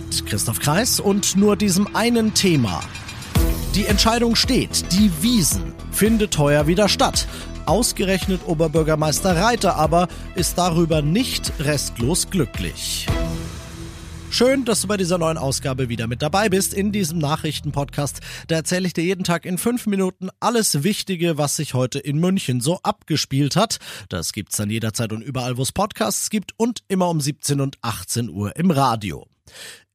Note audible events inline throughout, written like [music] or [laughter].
Mit Christoph Kreis und nur diesem einen Thema. Die Entscheidung steht, die Wiesen findet heuer wieder statt. Ausgerechnet Oberbürgermeister Reiter aber ist darüber nicht restlos glücklich. Schön, dass du bei dieser neuen Ausgabe wieder mit dabei bist in diesem Nachrichtenpodcast. Da erzähle ich dir jeden Tag in fünf Minuten alles Wichtige, was sich heute in München so abgespielt hat. Das gibt's dann jederzeit und überall, wo es Podcasts gibt und immer um 17 und 18 Uhr im Radio.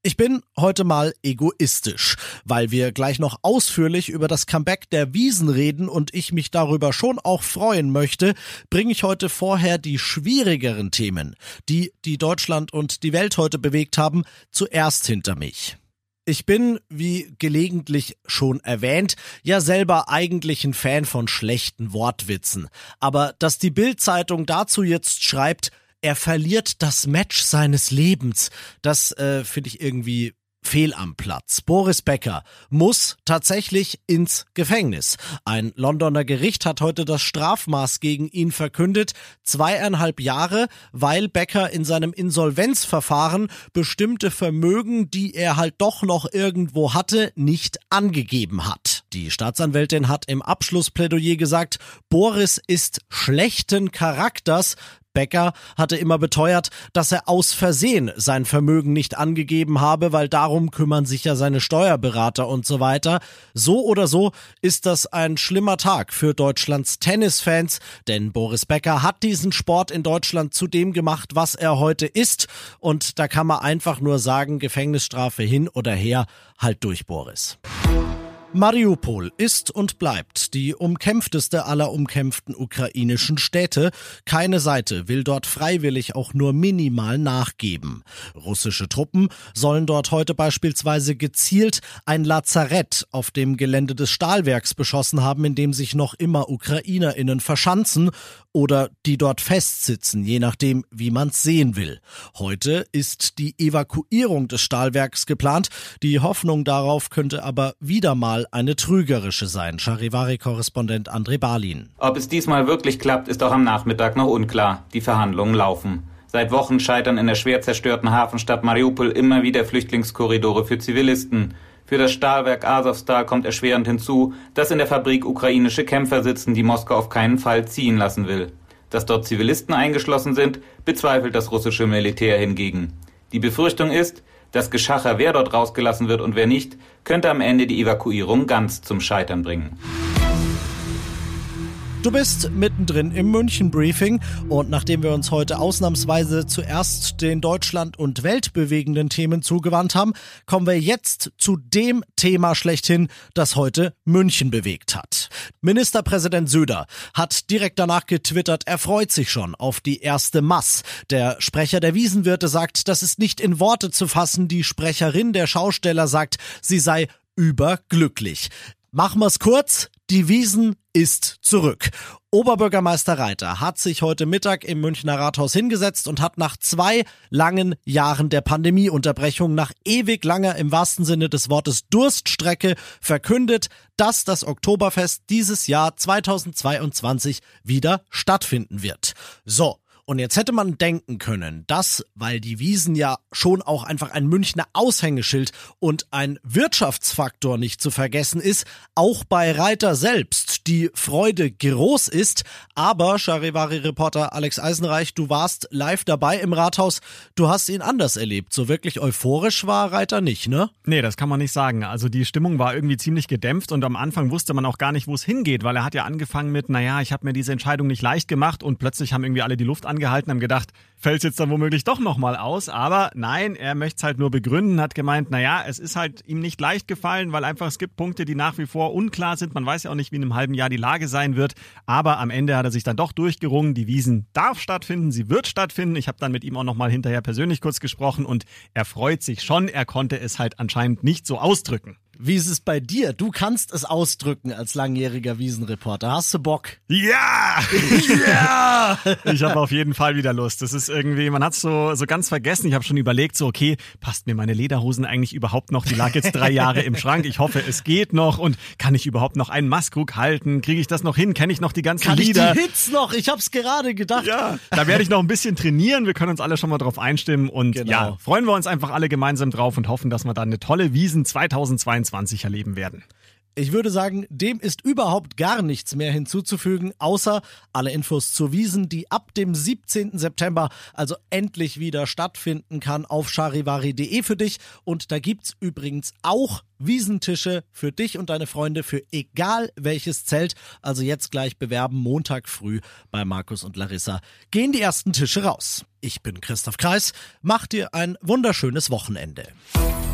Ich bin heute mal egoistisch, weil wir gleich noch ausführlich über das Comeback der Wiesen reden und ich mich darüber schon auch freuen möchte, bringe ich heute vorher die schwierigeren Themen, die die Deutschland und die Welt heute bewegt haben, zuerst hinter mich. Ich bin, wie gelegentlich schon erwähnt, ja selber eigentlich ein Fan von schlechten Wortwitzen. Aber dass die Bild-Zeitung dazu jetzt schreibt, er verliert das Match seines Lebens. Das äh, finde ich irgendwie fehl am Platz. Boris Becker muss tatsächlich ins Gefängnis. Ein Londoner Gericht hat heute das Strafmaß gegen ihn verkündet. Zweieinhalb Jahre, weil Becker in seinem Insolvenzverfahren bestimmte Vermögen, die er halt doch noch irgendwo hatte, nicht angegeben hat. Die Staatsanwältin hat im Abschlussplädoyer gesagt, Boris ist schlechten Charakters, Becker hatte immer beteuert, dass er aus Versehen sein Vermögen nicht angegeben habe, weil darum kümmern sich ja seine Steuerberater und so weiter. So oder so ist das ein schlimmer Tag für Deutschlands Tennisfans, denn Boris Becker hat diesen Sport in Deutschland zu dem gemacht, was er heute ist. Und da kann man einfach nur sagen, Gefängnisstrafe hin oder her, halt durch Boris. Mariupol ist und bleibt die umkämpfteste aller umkämpften ukrainischen Städte. Keine Seite will dort freiwillig auch nur minimal nachgeben. Russische Truppen sollen dort heute beispielsweise gezielt ein Lazarett auf dem Gelände des Stahlwerks beschossen haben, in dem sich noch immer Ukrainerinnen verschanzen oder die dort festsitzen, je nachdem, wie man's sehen will. Heute ist die Evakuierung des Stahlwerks geplant. Die Hoffnung darauf könnte aber wieder mal eine trügerische sein. Charivari-Korrespondent André Balin. Ob es diesmal wirklich klappt, ist auch am Nachmittag noch unklar. Die Verhandlungen laufen. Seit Wochen scheitern in der schwer zerstörten Hafenstadt Mariupol immer wieder Flüchtlingskorridore für Zivilisten. Für das Stahlwerk Azovstal kommt erschwerend hinzu, dass in der Fabrik ukrainische Kämpfer sitzen, die Moskau auf keinen Fall ziehen lassen will. Dass dort Zivilisten eingeschlossen sind, bezweifelt das russische Militär hingegen. Die Befürchtung ist, das Geschacher, wer dort rausgelassen wird und wer nicht, könnte am Ende die Evakuierung ganz zum Scheitern bringen. Du bist mittendrin im München Briefing und nachdem wir uns heute ausnahmsweise zuerst den Deutschland und Welt bewegenden Themen zugewandt haben, kommen wir jetzt zu dem Thema schlechthin, das heute München bewegt hat. Ministerpräsident Söder hat direkt danach getwittert, er freut sich schon auf die erste Mass. Der Sprecher der Wiesenwirte sagt, das ist nicht in Worte zu fassen. Die Sprecherin der Schausteller sagt, sie sei überglücklich. Machen wir's kurz. Die Wiesen ist zurück. Oberbürgermeister Reiter hat sich heute Mittag im Münchner Rathaus hingesetzt und hat nach zwei langen Jahren der Pandemieunterbrechung, nach ewig langer im wahrsten Sinne des Wortes Durststrecke verkündet, dass das Oktoberfest dieses Jahr 2022 wieder stattfinden wird. So, und jetzt hätte man denken können, dass, weil die Wiesen ja schon auch einfach ein Münchner Aushängeschild und ein Wirtschaftsfaktor nicht zu vergessen ist, auch bei Reiter selbst die Freude groß ist. Aber, Charivari-Reporter Alex Eisenreich, du warst live dabei im Rathaus. Du hast ihn anders erlebt. So wirklich euphorisch war Reiter nicht, ne? Nee, das kann man nicht sagen. Also die Stimmung war irgendwie ziemlich gedämpft und am Anfang wusste man auch gar nicht, wo es hingeht, weil er hat ja angefangen mit, naja, ich habe mir diese Entscheidung nicht leicht gemacht und plötzlich haben irgendwie alle die Luft an angehalten, haben gedacht, fällt jetzt dann womöglich doch nochmal aus. Aber nein, er möchte es halt nur begründen, hat gemeint, naja, es ist halt ihm nicht leicht gefallen, weil einfach es gibt Punkte, die nach wie vor unklar sind. Man weiß ja auch nicht, wie in einem halben Jahr die Lage sein wird. Aber am Ende hat er sich dann doch durchgerungen. Die Wiesen darf stattfinden, sie wird stattfinden. Ich habe dann mit ihm auch nochmal hinterher persönlich kurz gesprochen und er freut sich schon. Er konnte es halt anscheinend nicht so ausdrücken. Wie ist es bei dir? Du kannst es ausdrücken als langjähriger Wiesenreporter. Hast du Bock? Ja! [laughs] ja! [laughs] Ich habe auf jeden Fall wieder Lust. Das ist irgendwie, man hat so so ganz vergessen. Ich habe schon überlegt, so okay, passt mir meine Lederhosen eigentlich überhaupt noch? Die lag jetzt drei Jahre im Schrank. Ich hoffe, es geht noch. Und kann ich überhaupt noch einen Maskrug halten? Kriege ich das noch hin? Kenne ich noch die ganzen kann Lieder? Ich die Hits noch? Ich hab's gerade gedacht. Ja, da werde ich noch ein bisschen trainieren. Wir können uns alle schon mal drauf einstimmen. Und genau. ja, freuen wir uns einfach alle gemeinsam drauf und hoffen, dass wir dann eine tolle Wiesen 2022 erleben werden. Ich würde sagen, dem ist überhaupt gar nichts mehr hinzuzufügen, außer alle Infos zur Wiesen, die ab dem 17. September also endlich wieder stattfinden kann auf charivari.de für dich. Und da gibt's übrigens auch Wiesentische für dich und deine Freunde für egal welches Zelt. Also jetzt gleich bewerben, Montag früh bei Markus und Larissa. Gehen die ersten Tische raus. Ich bin Christoph Kreis. Mach dir ein wunderschönes Wochenende.